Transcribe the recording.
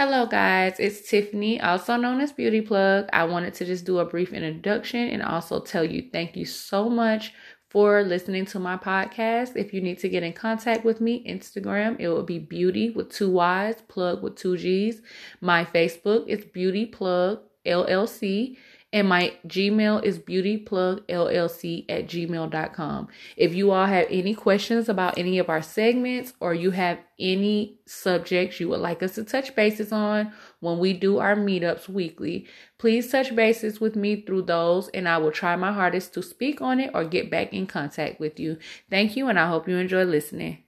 Hello, guys. It's Tiffany, also known as Beauty Plug. I wanted to just do a brief introduction and also tell you thank you so much for listening to my podcast. If you need to get in contact with me, Instagram, it will be beauty with two Y's, plug with two G's. My Facebook is beauty plug LLC. And my Gmail is beautyplugllc at gmail.com. If you all have any questions about any of our segments or you have any subjects you would like us to touch bases on when we do our meetups weekly, please touch bases with me through those and I will try my hardest to speak on it or get back in contact with you. Thank you and I hope you enjoy listening.